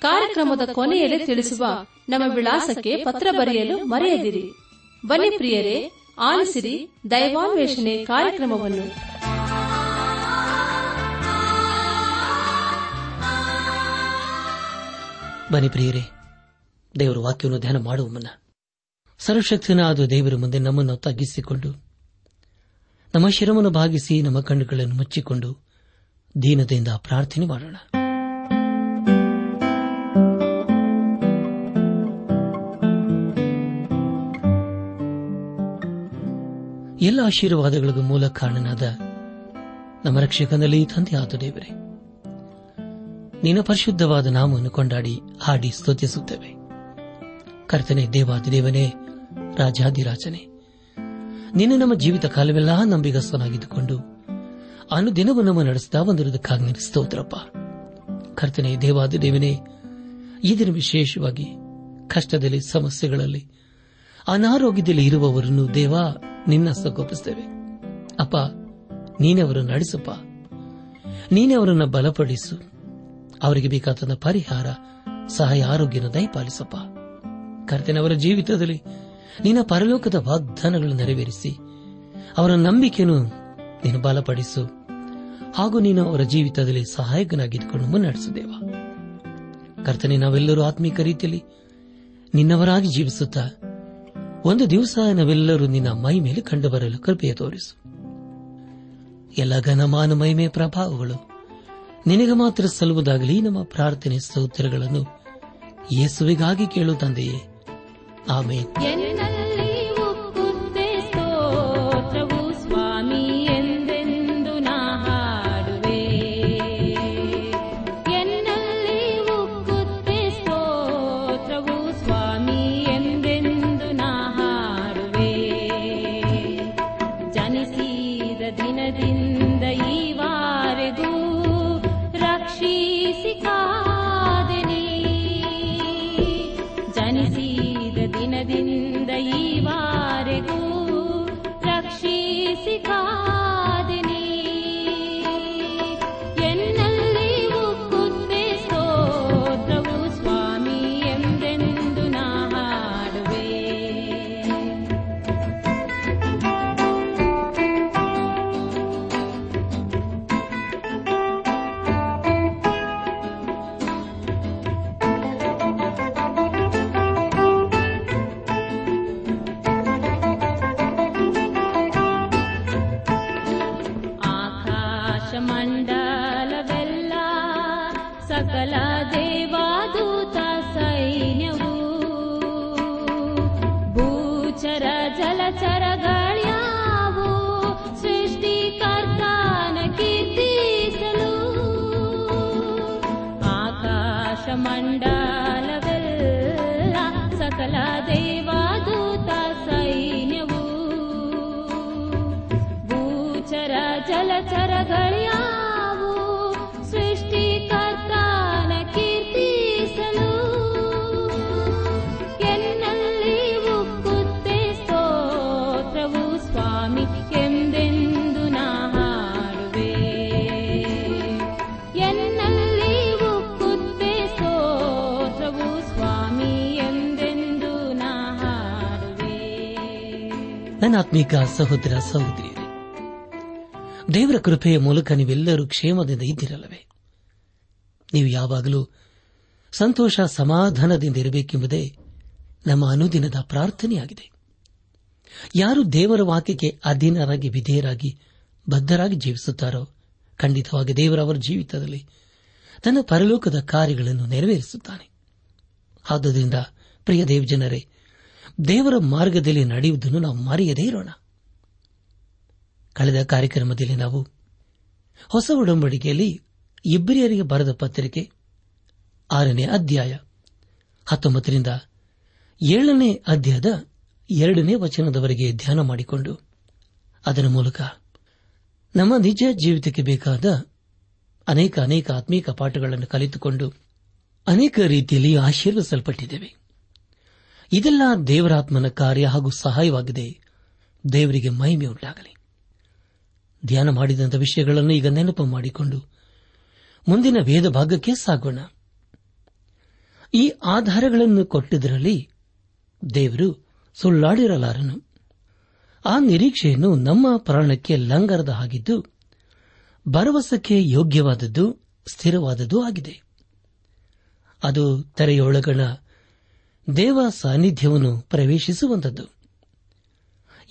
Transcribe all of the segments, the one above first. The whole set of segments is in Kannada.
ಕಾರ್ಯಕ್ರಮದ ಕೊನೆಯಲ್ಲಿ ತಿಳಿಸುವ ನಮ್ಮ ವಿಳಾಸಕ್ಕೆ ಪತ್ರ ಬರೆಯಲು ಮರೆಯದಿರಿ. ಬನ್ನಿ ಪ್ರಿಯರೇ, ಆಲಿಸಿರಿ ದೈವಾನ್ವೇಷಣೆ ಕಾರ್ಯಕ್ರಮವನ್ನು. ಬನ್ನಿ ಪ್ರಿಯರೇ, ದೇವರ ವಾಕ್ಯವನ್ನು ಧ್ಯಾನ ಮಾಡುವ ಮುನ್ನ ಸರ್ವಶಕ್ತನಾದ ದೇವರ ಮುಂದೆ ನಮ್ಮನ್ನು ತಗ್ಗಿಸಿಕೊಂಡು, ನಮ್ಮ ಶಿರವನ್ನು ಭಾಗಿಸಿ ನಮ್ಮ ಕಣ್ಣುಗಳನ್ನು ಮುಚ್ಚಿಕೊಂಡು ದೀನತೆಯಿಂದ ಪ್ರಾರ್ಥನೆ ಮಾಡೋಣ. ಎಲ್ಲ ಆಶೀರ್ವಾದಗಳಿಗೂ ಮೂಲ ಕಾರಣನಾದ ನಮ್ಮ ರಕ್ಷಕನಲ್ಲಿ ತಂದೆಯಾದ ದೇವರೇ ನಿನ್ನ ಪರಿಶುದ್ಧವಾದ ನಾಮವನ್ನು ಕೊಂಡಾಡಿ ಹಾಡಿ ಸ್ತುತಿಸುತ್ತೇವೆ. ಕರ್ತನೆ ದೇವಾದಿದೇವನೇ ರಾಜಾದಿರಾಜನೇ ನಿನ್ನ ನಮ್ಮ ಜೀವಿತ ಕಾಲವೆಲ್ಲ ನಂಬಿಗಸ್ತನಾಗಿದ್ದುಕೊಂಡು ಅನುದಿನವೂ ನಮ್ಮ ನಡೆಸುತ್ತಾ ಬಂದಿರುವುದಕ್ಕಾಗಿ ಸ್ತೋತ್ರಪ್ಪ. ಕರ್ತನೆ ದೇವಾದಿದೇವನೇ, ಈ ದಿನ ವಿಶೇಷವಾಗಿ ಕಷ್ಟದಲ್ಲಿ, ಸಮಸ್ಯೆಗಳಲ್ಲಿ, ಅನಾರೋಗ್ಯದಲ್ಲಿ ಇರುವವರನ್ನು ದೇವ ನಿನ್ನ ಸಗೋಪಿಸುತ್ತೇವೆ ಅಪ್ಪ, ನೀನೇ ಅವರನ್ನು ನಡೆಸಪ್ಪ. ನೀನೇ ಅವರನ್ನು ಬಲಪಡಿಸು. ಅವರಿಗೆ ಬೇಕಾದ ಪರಿಹಾರ, ಸಹಾಯ, ಆರೋಗ್ಯನ ದಯಪಾಲಿಸಪ್ಪ ಕರ್ತನವರ ಜೀವಿತದಲ್ಲಿ ನಿನ್ನ ಪರಲೋಕದ ವಾಗ್ದಾನಗಳನ್ನು ನೆರವೇರಿಸಿ, ಅವರ ನಂಬಿಕೆಯನ್ನು ನೀನು ಬಲಪಡಿಸು. ಹಾಗೂ ನೀನು ಅವರ ಜೀವಿತದಲ್ಲಿ ಸಹಾಯಕನಾಗಿದ್ದುಕೊಂಡು ಮುನ್ನಡೆಸಿದೇವ ಕರ್ತನೆ, ನಾವೆಲ್ಲರೂ ಆತ್ಮೀಕ ರೀತಿಯಲ್ಲಿ ನಿನ್ನವರಾಗಿ ಜೀವಿಸುತ್ತಾ ಒಂದು ದಿವಸ ನಾವೆಲ್ಲರೂ ನಿನ್ನ ಮೈ ಮೇಲೆ ಕಂಡುಬರಲು ಕೃಪೆಯ ತೋರಿಸು. ಎಲ್ಲ ಘನಮಾನ ಮಹಿಮೆ ಪ್ರಭಾವಗಳು. ನಿನಗೆ ಮಾತ್ರ ಸಲ್ಲುವುದಾಗಲಿ, ನಮ್ಮ ಪ್ರಾರ್ಥನೆ ಸ್ತೋತ್ರಗಳನ್ನು ಯೇಸುವಿಗಾಗಿ ಕೇಳು ತಂದೆಯೇ. ಆಮೇನ್. Amanda. ನನಾತ್ಮಿಕ ಸಹೋದರ, ಸಹೋದರಿಯರೇ, ದೇವರ ಕೃಪೆಯ ಮೂಲಕ ನೀವೆಲ್ಲರೂ ಕ್ಷೇಮದಿಂದ ಇದ್ದಿರಲ್ಲವೇ? ನೀವು ಯಾವಾಗಲೂ ಸಂತೋಷ, ಸಮಾಧಾನದಿಂದ ಇರಬೇಕೆಂಬುದೇ ನಮ್ಮ ಅನುದಿನದ ಪ್ರಾರ್ಥನೆಯಾಗಿದೆ. ಯಾರು ದೇವರ ವಾಕ್ಯಕ್ಕೆ ಅಧೀನರಾಗಿ, ವಿಧೇಯರಾಗಿ, ಬದ್ಧರಾಗಿ ಜೀವಿಸುತ್ತಾರೋ, ಖಂಡಿತವಾಗಿ ದೇವರವರ ಜೀವಿತದಲ್ಲಿ ತನ್ನ ಪರಲೋಕದ ಕಾರ್ಯಗಳನ್ನು ನೆರವೇರಿಸುತ್ತಾನೆ. ಆದ್ದರಿಂದ, ಪ್ರಿಯ ದೇವಜನರೇ ದೇವರ ಮಾರ್ಗದಲ್ಲಿ ನಡೆಯುವುದನ್ನು ನಾವು ಮರೆಯದೇ ಇರೋಣ. ಕಳೆದ ಕಾರ್ಯಕ್ರಮದಲ್ಲಿ ನಾವು ಹೊಸ ಒಡಂಬಡಿಕೆಯಲ್ಲಿ ಇಬ್ಬರಿಯರಿಗೆ ಬರೆದ ಪತ್ರಿಕೆ ಆರನೇ ಅಧ್ಯಾಯ ಹತ್ತೊಂಬತ್ತರಿಂದ ಏಳನೇ ಅಧ್ಯಾಯದ ಎರಡನೇ ವಚನದವರೆಗೆ ಧ್ಯಾನ ಮಾಡಿಕೊಂಡು ಅದರ ಮೂಲಕ ನಮ್ಮ ನಿಜ ಜೀವಿತಕ್ಕೆ ಬೇಕಾದ ಅನೇಕ ಅನೇಕ ಆತ್ಮೀಕ ಪಾಠಗಳನ್ನು ಕಲಿತುಕೊಂಡು ಅನೇಕ ರೀತಿಯಲ್ಲಿ ಆಶೀರ್ವದಿಸಲ್ಪಟ್ಟಿದ್ದೇವೆ. ಇದೆಲ್ಲ ದೇವರಾತ್ಮನ ಕಾರ್ಯ ಹಾಗೂ ಸಹಾಯವಾಗಿದೆ. ದೇವರಿಗೆ ಮಹಿಮೆ ಉಂಟಾಗಲಿ. ಧ್ಯಾನ ಮಾಡಿದಂಥ ವಿಷಯಗಳನ್ನು ಈಗ ನೆನಪು ಮಾಡಿಕೊಂಡು ಮುಂದಿನ ವೇದ ಭಾಗಕ್ಕೆ ಸಾಗೋಣ. ಈ ಆಧಾರಗಳನ್ನು ಕೊಟ್ಟಿದ್ದರಲ್ಲಿ ದೇವರು ಸುಳ್ಳಾಡಿರಲಾರನು. ಆ ನಿರೀಕ್ಷೆಯನ್ನು ನಮ್ಮ ಪ್ರಾಣಕ್ಕೆ ಲಂಗರದ ಹಾಗಿದ್ದು ಭರವಸಕ್ಕೆ ಯೋಗ್ಯವಾದದ್ದು, ಸ್ಥಿರವಾದದ್ದು ಆಗಿದೆ. ಅದು ತೆರೆಯೊಳಗಣ ದೇವ ಸಾನ್ನಿಧ್ಯವನ್ನು ಪ್ರವೇಶಿಸುವಂಥದ್ದು.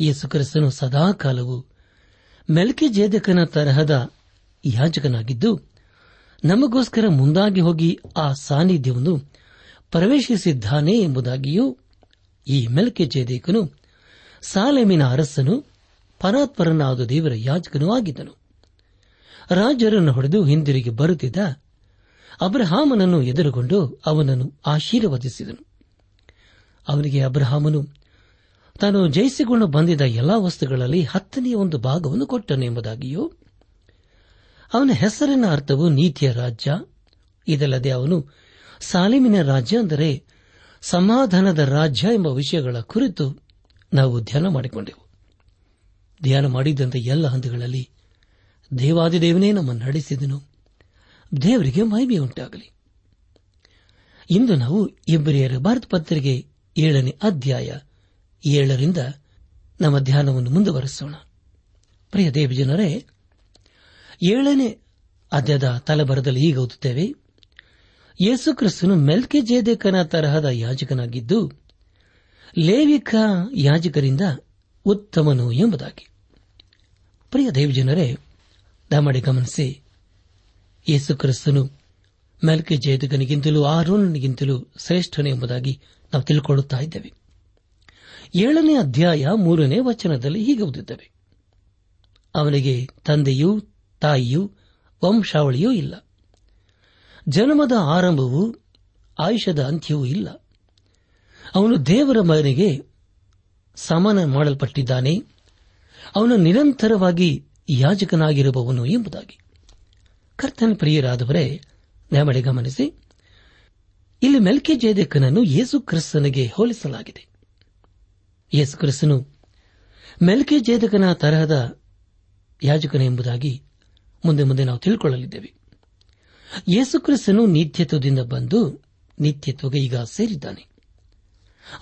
ಯೇಸುಕ್ರಿಸ್ತನು ಸದಾಕಾಲವು ಮೆಲ್ಕೆಜೇದಕನ ತರಹದ ಯಾಜಕನಾಗಿದ್ದು, ನಮಗೋಸ್ಕರ ಮುಂದಾಗಿ ಹೋಗಿ ಆ ಸಾನ್ನಿಧ್ಯವನ್ನು ಪ್ರವೇಶಿಸಿದ್ದಾನೆ ಎಂಬುದಾಗಿಯೂ ಈ ಮೆಲ್ಕೆಜೇದೇಕನು ಸಾಲೆಮಿನ ಅರಸನು ಪರಾತ್ಪರನಾದ ದೇವರ ಯಾಜಕನೂ ಆಗಿದ್ದನು. ರಾಜರನ್ನು ಹೊಡೆದು ಹಿಂದಿರುಗಿ ಬರುತ್ತಿದ್ದ ಅಬ್ರಹಾಮನನ್ನು ಎದುರುಗೊಂಡು ಅವನನ್ನು ಆಶೀರ್ವದಿಸಿದನು. ಅವನಿಗೆ ಅಬ್ರಹಾಮನು, ತಾನು ಜಯಿಸಿಕೊಂಡು ಬಂದಿದ್ದ ಎಲ್ಲಾ ವಸ್ತುಗಳಲ್ಲಿ ಹತ್ತನೆಯ ಒಂದು ಭಾಗವನ್ನು ಕೊಟ್ಟನು ಎಂಬುದಾಗಿಯೂ, ಅವನ ಹೆಸರಿನ ಅರ್ಥವು ನೀತಿಯ ರಾಜ್ಯ. ಇದಲ್ಲದೆ ಅವನು ಸಾಲಿಮಿನ ರಾಜ್ಯ ಅಂದರೆ ಸಮಾಧಾನದ ರಾಜ್ಯ ಎಂಬ ವಿಷಯಗಳ ಕುರಿತು ನಾವು ಧ್ಯಾನ ಮಾಡಿಕೊಂಡೆವು. ಧ್ಯಾನ ಮಾಡಿದ್ದಂತೆ ಎಲ್ಲ ಹಂತಗಳಲ್ಲಿ ದೇವಾದಿದೇವನೇ ನಮ್ಮನ್ನು ನಡೆಸಿದನು. ದೇವರಿಗೆ ಮಹಿಮೆಯುಂಟಾಗಲಿ. ಇಂದು ನಾವು ಇಬ್ಬರಿಯರ ಭಾರತ ಪತ್ರಿಕೆ ಏಳನೇ ಅಧ್ಯಾಯ ಏಳರಿಂದ ನಮ್ಮ ಧ್ಯಾನವನ್ನು ಮುಂದುವರೆಸೋಣ. ಪ್ರಿಯ ದೇವಜನರೇ, ಏಳನೇ ಅಧ್ಯಾಯದ ತಲೆಬರದಲ್ಲಿ ಈಗ ಓದುತ್ತೇವೆ. ಯೇಸುಕ್ರಿಸ್ತನು ಮೆಲ್ಕೆ ಜೇದೇಕನ ತರಹದ ಯಾಜಕನಾಗಿದ್ದು, ಲೇವಿಕ ಯಾಜಕರಿಂದ ಉತ್ತಮನು ಎಂಬುದಾಗಿ. ಪ್ರಿಯ ದೇವಜನರೇ ದಮಡಿ ಗಮನಿಸಿ ಯೇಸುಕ್ರಿಸ್ತನು ಮೆಲ್ಕೆ ಜೇದಕನಿಗಿಂತಲೂ ಆರೋನನಿಗಿಂತಲೂ ಶ್ರೇಷ್ಠನು ಎಂಬುದಾಗಿ ನಾವು ತಿಳ್ಕೊಳ್ಳುತ್ತಾ ಇದ್ದೇವೆ. ಏಳನೇ ಅಧ್ಯಾಯ ಮೂರನೇ ವಚನದಲ್ಲಿ ಹೀಗೆ ಓದಿದ್ದೇವೆ. ಅವನಿಗೆ ತಂದೆಯೂ ತಾಯಿಯೂ ವಂಶಾವಳಿಯೂ ಇಲ್ಲ. ಜನ್ಮದ ಆರಂಭವೂ ಆಯುಷದ ಅಂತ್ಯವೂ ಇಲ್ಲ. ಅವನು ದೇವರ ಮನೆಗೆ ಸಮಾನ ಮಾಡಲ್ಪಟ್ಟಿದ್ದಾನೆ. ಅವನು ನಿರಂತರವಾಗಿ ಯಾಜಕನಾಗಿರುವವನು ಎಂಬುದಾಗಿ. ಕರ್ತನ ಪ್ರಿಯರಾದವರೇ ನಮಗೆ ಗಮನಿಸಿ. ಇಲ್ಲಿ ಮೆಲ್ಕೆ ಜೇದೇಕನನ್ನು ಯೇಸು ಕ್ರಿಸ್ತನಿಗೆ ಹೋಲಿಸಲಾಗಿದೆ. ಯೇಸು ಕ್ರಿಸ್ತನು ಮೆಲ್ಕೆ ಜೇದಕನ ತರಹದ ಯಾಜಕನ ಎಂಬುದಾಗಿ ಮುಂದೆ ಮುಂದೆ ನಾವು ತಿಳ್ಕೊಳ್ಳಲಿದ್ದೇವೆ. ಯೇಸುಕ್ರಿಸ್ತನು ನಿತ್ಯತ್ವದಿಂದ ಬಂದು ನಿತ್ಯತ್ವಗೆ ಈಗ ಸೇರಿದ್ದಾನೆ.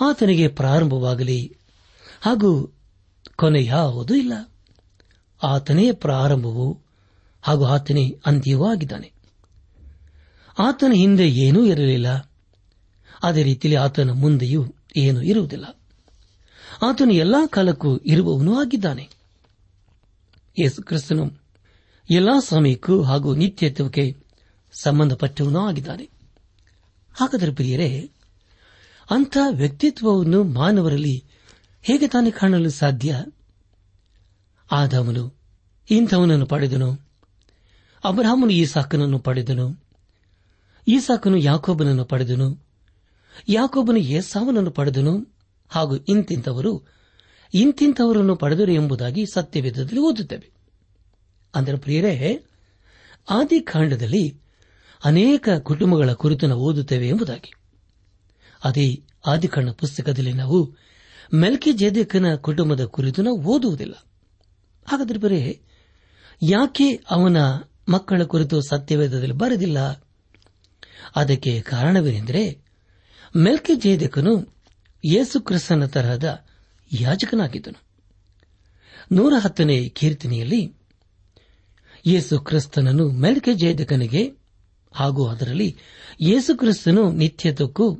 ಆತನಿಗೆ ಪ್ರಾರಂಭವಾಗಲಿ ಹಾಗೂ ಕೊನೆ ಯಾವುದೂ ಇಲ್ಲ. ಆತನೇ ಪ್ರಾರಂಭವೂ ಹಾಗೂ ಆತನೇ ಅಂತ್ಯವೂ ಆಗಿದ್ದಾನೆ. ಆತನ ಹಿಂದೆ ಏನೂ ಇರಲಿಲ್ಲ. ಅದೇ ರೀತಿಯಲ್ಲಿ ಆತನ ಮುಂದೆಯೂ ಏನೂ ಇರುವುದಿಲ್ಲ. ಆತನು ಎಲ್ಲಾ ಕಾಲಕ್ಕೂ ಇರುವವನು ಆಗಿದ್ದಾನೆ. ಯೇಸು ಕ್ರಿಸ್ತನು ಎಲ್ಲಾ ಸಮಯಕ್ಕೂ ಹಾಗೂ ನಿತ್ಯತ್ವಕ್ಕೆ ಸಂಬಂಧಪಟ್ಟವನೂ ಆಗಿದ್ದಾನೆ. ಹಾಗಾದರೆ ಪ್ರಿಯರೇ, ಅಂಥ ವ್ಯಕ್ತಿತ್ವವನ್ನು ಮಾನವರಲ್ಲಿ ಹೇಗೆ ತಾನೇ ಕಾಣಲು ಸಾಧ್ಯ? ಆದವನು ಇಂಥವನನ್ನು ಪಡೆದನು, ಅಬ್ರಹಾಮನು ಈ ಸಾಕನನ್ನು ಪಡೆದನು ಈ ಸಾಕನು ಯಾಕೋಬನನ್ನು ಪಡೆದನು. ಯಾಕೋಬನು ಏಸಾವನನ್ನು ಪಡೆದನು. ಹಾಗೂ ಇಂತಿಂತವರು ಇಂತಿಂತವರನ್ನು ಪಡೆದರು ಎಂಬುದಾಗಿ ಸತ್ಯವೇದದಲ್ಲಿ ಓದುತ್ತೇವೆ. ಅಂದರೆ ಪ್ರಿಯರೇ, ಆದಿಕಾಂಡದಲ್ಲಿ ಅನೇಕ ಕುಟುಂಬಗಳ ಕುರಿತು ನಾವು ಓದುತ್ತೇವೆ ಎಂಬುದಾಗಿ. ಅದೇ ಆದಿಕಾಂಡ ಪುಸ್ತಕದಲ್ಲಿ ನಾವು ಮೆಲ್ಕಿ ಜೇದೇಕನ ಕುಟುಂಬದ ಕುರಿತು ನಾವು ಓದುವುದಿಲ್ಲ. ಹಾಗಾದರೆ ಬರೇ ಯಾಕೆ ಅವನ ಮಕ್ಕಳ ಕುರಿತು ಸತ್ಯವೇದದಲ್ಲಿ ಬರೆದಿಲ್ಲ? ಅದಕ್ಕೆ ಕಾರಣವೇನೆಂದರೆ ಮೆಲ್ಕೆ ಜೇದಕನು ಯೇಸುಕ್ರಿಸ್ತನ ತರಹದ ಯಾಜಕನಾಗಿದ್ದನು. ನೂರ ಹತ್ತನೇ ಕೀರ್ತನೆಯಲ್ಲಿ ಯೇಸು ಕ್ರಿಸ್ತನನ್ನು ಮೆಲ್ಕೆ ಜೇದಕನಿಗೆ ಹಾಗೂ ಅದರಲ್ಲಿ ಯೇಸುಕ್ರಿಸ್ತನು ಕ್ರಿಸ್ತನು ನಿತ್ಯದಕ್ಕೂ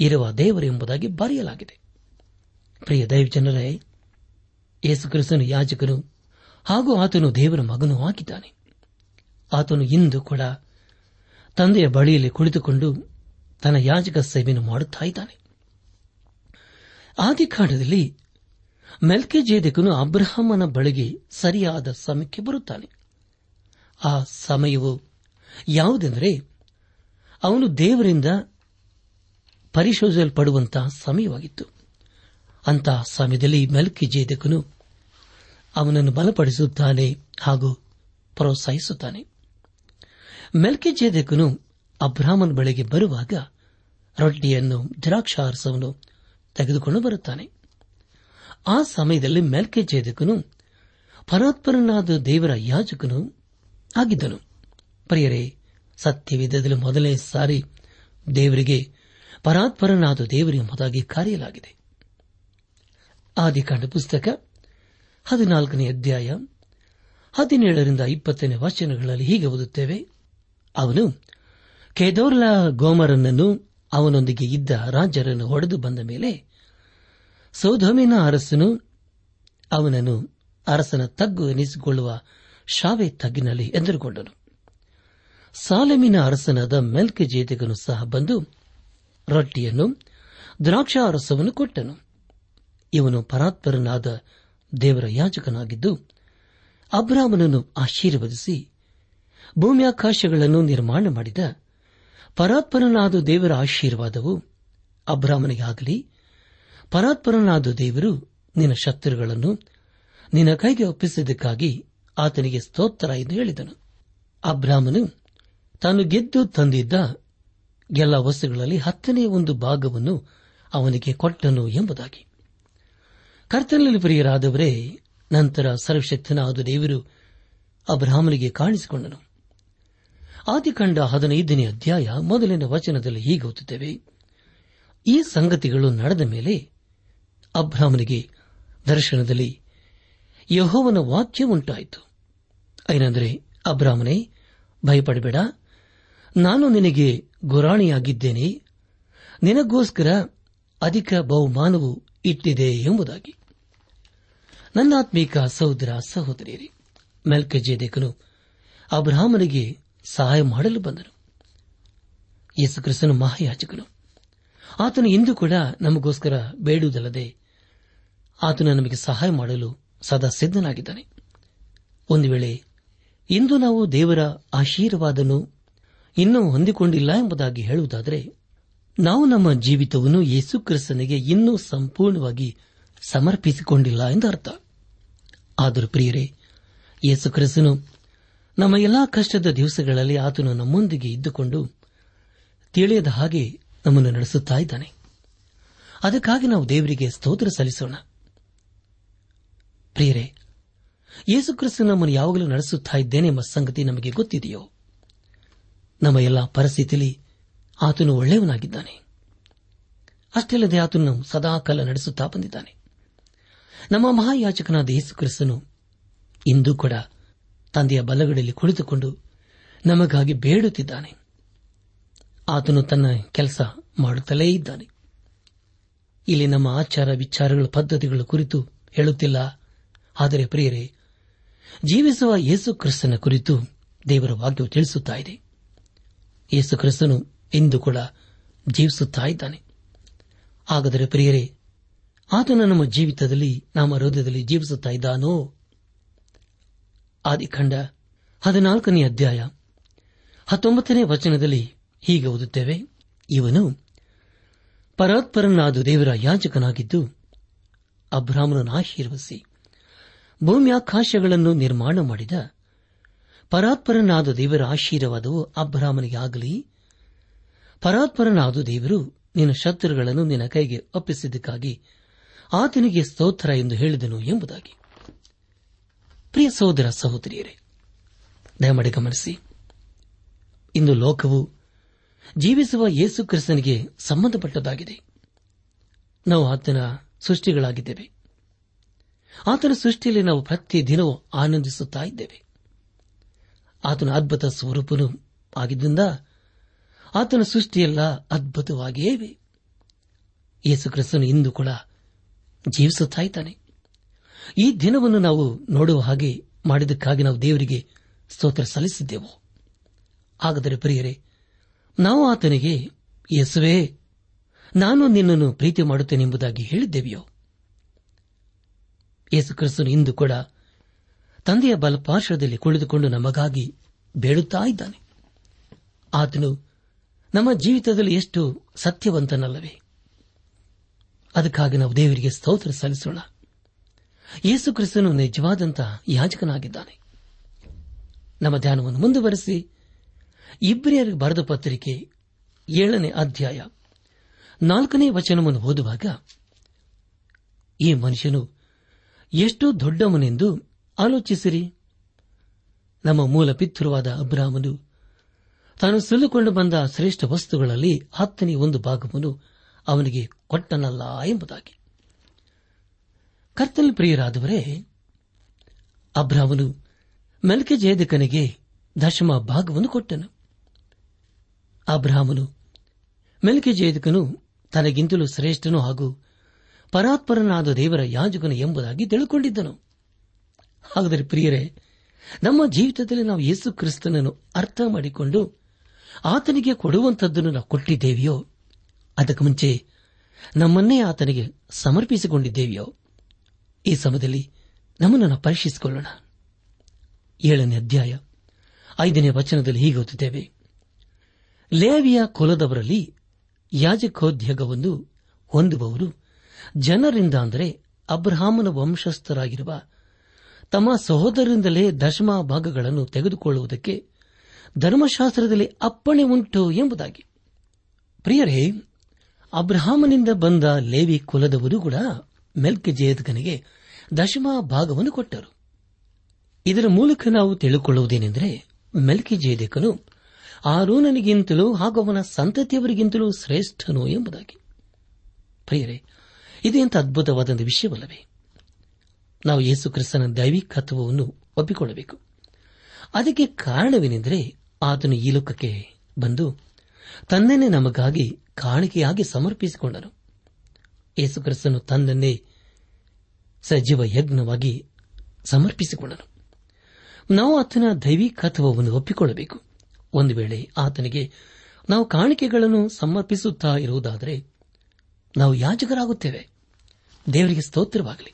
ಇರುವ ದೇವರೆಂಬುದಾಗಿ ಬರೆಯಲಾಗಿದೆ. ಪ್ರಿಯ ದೈವಜನರೇ ಯೇಸುಕ್ರಿಸ್ತನು ಯಾಜಕನು ಹಾಗೂ ಆತನು ದೇವರ ಮಗನೂ ಆಗಿದ್ದಾನೆ. ಆತನು ಇಂದು ಕೂಡ ತಂದೆಯ ಬಳಿಯಲ್ಲಿ ಕುಳಿತುಕೊಂಡು ತನ್ನ ಯಾಜಕ ಸೇವೆಯನ್ನು ಮಾಡುತ್ತಾ ಇದ್ದಾನೆ. ಆದಿಕಾಂಡದಲ್ಲಿ ಮೆಲ್ಕೆ ಜೇದಕನು ಅಬ್ರಹಾಮನ ಬಳಿಗೆ ಸರಿಯಾದ ಸಮಯಕ್ಕೆ ಬರುತ್ತಾನೆ. ಆ ಸಮಯವು ಯಾವುದೆಂದರೆ ಅವನು ದೇವರಿಂದ ಪರಿಶೋಧಿಸಲ್ಪಡುವಂತಹ ಸಮಯವಾಗಿತ್ತು. ಅಂತಹ ಸಮಯದಲ್ಲಿ ಮೆಲ್ಕಿ ಜೇದಕನು ಅವನನ್ನು ಬಲಪಡಿಸುತ್ತಾನೆ ಹಾಗೂ ಪ್ರೋತ್ಸಾಹಿಸುತ್ತಾನೆ. ಮೆಲ್ಕಿ ಜೇದಕನು ಅಬ್ರಾಹ್ಮನ ಬಳಿಗೆ ಬರುವಾಗ ರೊಟ್ಟಿಯನ್ನು ದ್ರಾಕ್ಷಾರಸವನ್ನು ತೆಗೆದುಕೊಂಡು ಬರುತ್ತಾನೆ. ಆ ಸಮಯದಲ್ಲಿ ಮೆಲ್ಕೆ ಜೇದಕನು ಪರಾತ್ಪರನಾದ ದೇವರ ಯಾಜಕನು ಆಗಿದ್ದನು. ಪ್ರಿಯರೇ ಸತ್ಯವಿಧದಲ್ಲಿ ಮೊದಲನೇ ಸಾರಿ ದೇವರಿಗೆ ಪರಾತ್ಪರನಾದ ದೇವರೆಂಬುದಾಗಿ ಕರೆಯಲಾಗಿದೆ. ಆದಿಕಾಂಡ ಪುಸ್ತಕ ಹದಿನಾಲ್ಕನೇ ಅಧ್ಯಾಯ ಹದಿನೇಳರಿಂದ ಇಪ್ಪತ್ತನೇ ವಚನಗಳಲ್ಲಿ ಹೀಗೆ ಓದುತ್ತೇವೆ. ಅವನು ಕೆದೋರ್ಲ ಗೋಮರನನ್ನು ಅವನೊಂದಿಗೆ ಇದ್ದ ರಾಜರನ್ನು ಹೊಡೆದು ಬಂದ ಮೇಲೆ ಸೌಧಮಿನ ಅರಸನು ಅವನನ್ನು ಅರಸನ ತಗ್ಗು ಎನಿಸಿಕೊಳ್ಳುವ ಶಾವೆ ತಗ್ಗಿನಲ್ಲಿ ಎದುರುಗೊಂಡನು ಸಾಲೆಮಿನ ಅರಸನಾದ ಮೆಲ್ಕೆ ಜೇತೆಗನು ಸಹ ಬಂದು ರೊಟ್ಟಿಯನ್ನು, ದ್ರಾಕ್ಷಾರಸವನ್ನು ಕೊಟ್ಟನು. ಇವನು ಪರಾತ್ಪರನಾದ ದೇವರ ಯಾಜಕನಾಗಿದ್ದು ಅಬ್ರಾಮನನ್ನು ಆಶೀರ್ವದಿಸಿ ಭೂಮ್ಯಾಕಾಶಗಳನ್ನು ನಿರ್ಮಾಣ ಮಾಡಿದ ಪರಾತ್ಪರನಾದ ದೇವರ ಆಶೀರ್ವಾದವು ಅಬ್ರಾಹ್ಮನಿಗಾಗಲಿ, ಪರಾತ್ಪರನಾದ ದೇವರು ನಿನ್ನ ಶತ್ರುಗಳನ್ನು ನಿನ್ನ ಕೈಗೆ ಒಪ್ಪಿಸಿದ್ದಕ್ಕಾಗಿ ಆತನಿಗೆ ಸ್ತೋತ್ರ ಎಂದು ಹೇಳಿದನು. ಅಬ್ರಾಹ್ಮನು ತಾನು ಗೆದ್ದು ತಂದಿದ್ದ ಎಲ್ಲ ವಸ್ತುಗಳಲ್ಲಿ ಹತ್ತನೇ ಒಂದು ಭಾಗವನ್ನು ಅವನಿಗೆ ಕೊಟ್ಟನು ಎಂಬುದಾಗಿ. ಕರ್ತನಲ್ಲಿ ಪ್ರಿಯರಾದವರೇ, ನಂತರ ಸರ್ವಶಕ್ತನಾದ ದೇವರು ಅಬ್ರಾಹ್ಮನಿಗೆ ಕಾಣಿಸಿಕೊಂಡನು. ಆದಿಕಂಡ ಹದಿನೈದನೇ ಅಧ್ಯಾಯ ಮೊದಲಿನ ವಚನದಲ್ಲಿ ಹೀಗೆ ಓದುತ್ತೇವೆ. ಈ ಸಂಗತಿಗಳು ನಡೆದ ಮೇಲೆ ಅಬ್ರಾಹ್ಮನಿಗೆ ದರ್ಶನದಲ್ಲಿ ಯಹೋವನ ವಾಕ್ಯ ಉಂಟಾಯಿತು ಏನೆಂದರೆ, ಅಬ್ರಾಹ್ಮನೇ, ಭಯಪಡಬೇಡ. ನಾನು ನಿನಗೆ ಗುರಾಣಿಯಾಗಿದ್ದೇನೆ. ನಿನಗೋಸ್ಕರ ಅಧಿಕ ಬಹುಮಾನವು ಇಟ್ಟಿದೆ ಎಂಬುದಾಗಿ. ನನ್ನಾತ್ಮೀಕ ಸಹೋದರ ಸಹೋದರಿಯರೇ, ಮೆಲ್ಕಜೇದೇಕನು ಅಬ್ರಾಹ್ಮನಿಗೆ ಸಹಾಯ ಮಾಡಲು ಬಂದನು ಯೇಸುಕ್ರಿಸ್ತನು ಮಹಾಯಾಜಕನು ಆತನು ಇಂದು ಕೂಡ ನಮಗೋಸ್ಕರ ಬೇಡುವುದಲ್ಲದೆ ಆತನು ನಮಗೆ ಸಹಾಯ ಮಾಡಲು ಸದಾ ಸಿದ್ದನಾಗಿದ್ದಾನೆ ಒಂದು ವೇಳೆ ಇಂದು ನಾವು ದೇವರ ಆಶೀರ್ವಾದನು ಇನ್ನೂ ಹೊಂದಿಕೊಂಡಿಲ್ಲ ಎಂಬುದಾಗಿ ಹೇಳುವುದಾದರೆ, ನಾವು ನಮ್ಮ ಜೀವಿತವನ್ನು ಯೇಸುಕ್ರಿಸ್ತನಿಗೆ ಇನ್ನೂ ಸಂಪೂರ್ಣವಾಗಿ ಸಮರ್ಪಿಸಿಕೊಂಡಿಲ್ಲ ಎಂದರ್ಥ ಆದರೂ ಪ್ರಿಯರೇ ಯೇಸುಕ್ರಿಸ್ತನು ನಮ್ಮ ಎಲ್ಲಾ ಕಷ್ಟದ ದಿವಸಗಳಲ್ಲಿ ಆತನು ನಮ್ಮೊಂದಿಗೆ ಇದ್ದುಕೊಂಡು ತಿಳಿಯದ ಹಾಗೆ ನಮ್ಮನ್ನು ನಡೆಸುತ್ತಾ ಇದ್ದಾನೆ. ಅದಕ್ಕಾಗಿ ನಾವು ದೇವರಿಗೆ ಸ್ತೋತ್ರ ಸಲ್ಲಿಸೋಣ. ಪ್ರಿಯರೇ ಯೇಸುಕ್ರಿಸ್ತು ನಮ್ಮನ್ನು ಯಾವಾಗಲೂ ನಡೆಸುತ್ತಾ ಇದ್ದೇನೆ ಎಂಬ ಸಂಗತಿ ನಮಗೆ ಗೊತ್ತಿದೆಯೋ? ನಮ್ಮ ಎಲ್ಲ ಪರಿಸ್ಥಿತಿಯಲ್ಲಿ ಆತನು ಒಳ್ಳೆಯವನಾಗಿದ್ದಾನೆ. ಅಷ್ಟಲ್ಲದೆ ಆತನು ಸದಾಕಾಲ ನಡೆಸುತ್ತಾ ಬಂದಿದ್ದಾನೆ. ನಮ್ಮ ಮಹಾಯಾಚಕನಾದ ಯೇಸುಕ್ರಿಸ್ತನು ಇಂದೂ ಕೂಡ ತಂದೆಯ ಬಲಗಡೆಯಲ್ಲಿ ಕುಳಿತುಕೊಂಡು ನಮಗಾಗಿ ಬೇಡುತ್ತಿದ್ದಾನೆ. ಆತನು ತನ್ನ ಕೆಲಸ ಮಾಡುತ್ತಲೇ ಇದ್ದಾನೆ. ಇಲ್ಲಿ ನಮ್ಮ ಆಚಾರ ವಿಚಾರಗಳ ಪದ್ಧತಿಗಳ ಕುರಿತು ಹೇಳುತ್ತಿಲ್ಲ. ಆದರೆ ಪ್ರಿಯರೇ, ಜೀವಿಸುವ ಯೇಸು ಕ್ರಿಸ್ತನ ಕುರಿತು ದೇವರ ವಾಕ್ಯವು ತಿಳಿಸುತ್ತಾ ಇದೆ. ಯೇಸು ಕ್ರಿಸ್ತನು ಇಂದು ಕೂಡ ಜೀವಿಸುತ್ತಾ ಇದ್ದಾನೆ. ಹಾಗಾದರೆ ಪ್ರಿಯರೇ, ಆತನ ನಮ್ಮ ಜೀವಿತದಲ್ಲಿ, ನಮ್ಮ ಹೃದಯದಲ್ಲಿ ಜೀವಿಸುತ್ತಾ ಇದ್ದಾನೋ? ಆದಿಖಂಡ ಹದಿನಾಲ್ಕನೇ ಅಧ್ಯಾಯ ಹತ್ತೊಂಬತ್ತನೇ ವಚನದಲ್ಲಿ ಹೀಗೆ ಓದುತ್ತೇವೆ. ಇವನು ಪರಾತ್ಪರನಾದ ದೇವರ ಯಾಜಕನಾಗಿದ್ದು ಅಬ್ರಾಹ್ಮನನ್ನು ಆಶೀರ್ವಸಿ ಭೂಮ್ಯಾಕಾಶಗಳನ್ನು ನಿರ್ಮಾಣ ಮಾಡಿದ ಪರಾತ್ಪರನಾದ ದೇವರ ಆಶೀರ್ವಾದವು ಅಬ್ರಾಹ್ಮನಿಗೆ ಆಗಲಿ, ಪರಾತ್ಪರನಾದ ದೇವರು ನಿನ್ನ ಶತ್ರುಗಳನ್ನು ನಿನ್ನ ಕೈಗೆ ಒಪ್ಪಿಸಿದ್ದಕ್ಕಾಗಿ ಆತನಿಗೆ ಸ್ತೋತ್ರ ಎಂದು ಹೇಳಿದನು ಎಂಬುದಾಗಿ. ಪ್ರಿಯ ಸಹೋದರ ಸಹೋದರಿಯರೇ, ದಯಮಾಡಿ ಗಮನಿಸಿ. ಇಂದು ಲೋಕವು ಜೀವಿಸುವ ಯೇಸು ಕ್ರಿಸ್ತನಿಗೆ ಸಂಬಂಧಪಟ್ಟದಾಗಿದೆ ನಾವು ಆತನ ಸೃಷ್ಟಿಗಳಾಗಿದ್ದೇವೆ. ಆತನ ಸೃಷ್ಟಿಯಲ್ಲಿ ನಾವು ಪ್ರತಿ ದಿನವೂ ಆನಂದಿಸುತ್ತಾ ಇದ್ದೇವೆ. ಆತನ ಅದ್ಭುತ ಸ್ವರೂಪನು ಆಗಿದ್ದರಿಂದ ಆತನ ಸೃಷ್ಟಿಯೆಲ್ಲ ಅದ್ಭುತವಾಗಿಯೇ ಇವೆ. ಯೇಸು ಕ್ರಿಸ್ತನು ಇಂದು ಕೂಡ ಜೀವಿಸುತ್ತಾ ಇದ್ದಾನೆ. ಈ ದಿನವನ್ನು ನಾವು ನೋಡುವ ಹಾಗೆ ಮಾಡಿದ್ದಕ್ಕಾಗಿ ನಾವು ದೇವರಿಗೆ ಸ್ತೋತ್ರ ಸಲ್ಲಿಸಿದ್ದೆವು. ಹಾಗಾದರೆ ಪ್ರಿಯರೇ, ನಾವು ಆತನಿಗೆ, ಯೇಸುವೇ, ನಾನು ನಿನ್ನನ್ನು ಪ್ರೀತಿ ಮಾಡುತ್ತೇನೆಂಬುದಾಗಿ ಹೇಳಿದ್ದೇವೆಯೋ? ಯೇಸು ಕ್ರಿಸ್ತನು ಇಂದು ಕೂಡ ತಂದೆಯ ಬಲಪಾರ್ಶ್ವದಲ್ಲಿ ಕುಳಿತುಕೊಂಡು ನಮಗಾಗಿ ಬೇಡುತ್ತಾ ಇದ್ದಾನೆ. ಆತನು ನಮ್ಮ ಜೀವಿತದಲ್ಲಿ ಎಷ್ಟು ಸತ್ಯವಂತನಲ್ಲವೇ. ಅದಕ್ಕಾಗಿ ನಾವು ದೇವರಿಗೆ ಸ್ತೋತ್ರ ಸಲ್ಲಿಸೋಣ. ಯೇಸು ಕ್ರಿಸ್ತನು ನಿಜವಾದಂತಹ ಯಾಜಕನಾಗಿದ್ದಾನೆ. ನಮ್ಮ ಧ್ಯಾನವನ್ನು ಮುಂದುವರೆಸಿ, ಇಬ್ರಿಯರಿಗೆ ಬರೆದ ಪತ್ರಿಕೆ ಏಳನೇ ಅಧ್ಯಾಯ ನಾಲ್ಕನೇ ವಚನವನ್ನು ಓದುವಾಗ, ಈ ಮನುಷ್ಯನು ಎಷ್ಟು ದೊಡ್ಡವನೆಂದು ಆಲೋಚಿಸಿರಿ. ನಮ್ಮ ಮೂಲ ಪಿತೃವಾದ ಅಬ್ರಾಹ್ಮನು ತಾನು ಸುಲಿಕೊಂಡು ಬಂದ ಶ್ರೇಷ್ಠ ವಸ್ತುಗಳಲ್ಲಿ ಹತ್ತನೇ ಒಂದು ಭಾಗವನ್ನು ಅವನಿಗೆ ಕೊಟ್ಟನಲ್ಲ ಎಂಬುದಾಗಿ. ಕರ್ತನ ಪ್ರಿಯರಾದವರೇ, ಅಬ್ರಾಹ್ಮನು ಮೆಲ್ಕೆ ಜೇದಕನಿಗೆ ದಶಮ ಭಾಗವನ್ನು ಕೊಟ್ಟನು. ಅಬ್ರಾಹ್ಮನು ಮೆಲ್ಕೆ ಜೇದಕನು ತನಗಿಂತಲೂ ಶ್ರೇಷ್ಠನು ಹಾಗೂ ಪರಾತ್ಪರನಾದ ದೇವರ ಯಾಜಕನು ಎಂಬುದಾಗಿ ತಿಳ್ಕೊಂಡಿದ್ದನು. ಹಾಗಾದರೆ ಪ್ರಿಯರೇ, ನಮ್ಮ ಜೀವಿತದಲ್ಲಿ ನಾವು ಯೇಸು ಕ್ರಿಸ್ತನನ್ನು ಅರ್ಥ ಮಾಡಿಕೊಂಡು ಆತನಿಗೆ ಕೊಡುವಂಥದ್ದನ್ನು ನಾವು ಕೊಟ್ಟಿದ್ದೇವೆಯೋ, ಅದಕ್ಕೆ ಮುಂಚೆ ನಮ್ಮನ್ನೇ ಆತನಿಗೆ ಸಮರ್ಪಿಸಿಕೊಂಡಿದ್ದೇವೆಯೋ ಈ ಸಮಯದಲ್ಲಿ ನಮ್ಮನ್ನು ಪರೀಕ್ಷಿಸಿಕೊಳ್ಳೋಣ. ಏಳನೇ ಅಧ್ಯಾಯ, ಐದನೇ ವಚನದಲ್ಲಿ ಹೀಗೆ ಓದುತ್ತೇವೆ. ಲೇವಿಯ ಕುಲದವರಲ್ಲಿ ಯಾಜಕೋದ್ಯೋಗವನ್ನು ಹೊಂದುವವರು ಜನರಿಂದ ಅಂದರೆ ಅಬ್ರಹಾಮನ ವಂಶಸ್ಥರಾಗಿರುವ ತಮ್ಮ ಸಹೋದರರಿಂದಲೇ ದಶಮ ಭಾಗಗಳನ್ನು ತೆಗೆದುಕೊಳ್ಳುವುದಕ್ಕೆ ಧರ್ಮಶಾಸ್ತ್ರದಲ್ಲಿ ಅಪ್ಪಣೆ ಉಂಟು ಎಂಬುದಾಗಿ. ಪ್ರಿಯರೇ, ಅಬ್ರಹಾಮನಿಂದ ಬಂದ ಲೇವಿ ಕುಲದವರು ಕೂಡ ಮೆಲ್ಕೆಜೇದಕನಿಗೆ ದಶಮ ಭಾಗವನ್ನು ಕೊಟ್ಟರು. ಇದರ ಮೂಲಕ ನಾವು ತಿಳಿದುಕೊಳ್ಳುವುದೇನೆಂದರೆ ಮೆಲ್ಕಿಜೇದಕನು ಆರೋನನಿಗಿಂತಲೂ ಹಾಗೂ ಅವನ ಸಂತತಿಯವರಿಗಿಂತಲೂ ಶ್ರೇಷ್ಠನು ಎಂಬುದಾಗಿ. ಪ್ರಿಯರೇ ಇದೆಂತ ಅದ್ಭುತವಾದ ವಿಷಯವಲ್ಲವೇ? ನಾವು ಯೇಸು ಕ್ರಿಸ್ತನ ದೈವಿಕತ್ವವನ್ನು ಒಪ್ಪಿಕೊಳ್ಳಬೇಕು. ಅದಕ್ಕೆ ಕಾರಣವೇನೆಂದರೆ ಆತನು ಈ ಲೋಕಕ್ಕೆ ಬಂದು ತನ್ನನ್ನೇ ನಮಗಾಗಿ ಕಾಣಿಕೆಯಾಗಿ ಸಮರ್ಪಿಸಿಕೊಂಡನು. ಯೇಸು ಕ್ರಿಸ್ತನು ತನ್ನನ್ನೇ ಸಜೀವ ಯಜ್ಞವಾಗಿ ಸಮರ್ಪಿಸಿಕೊಂಡನು. ನಾವು ಆತನ ದೈವಿಕತ್ವವನ್ನು ಒಪ್ಪಿಕೊಳ್ಳಬೇಕು. ಒಂದು ವೇಳೆ ಆತನಿಗೆ ನಾವು ಕಾಣಿಕೆಗಳನ್ನು ಸಮರ್ಪಿಸುತ್ತಾ ಇರುವುದಾದರೆ ನಾವು ಯಾಜಕರಾಗುತ್ತೇವೆ. ದೇವರಿಗೆ ಸ್ತೋತ್ರವಾಗಲಿ.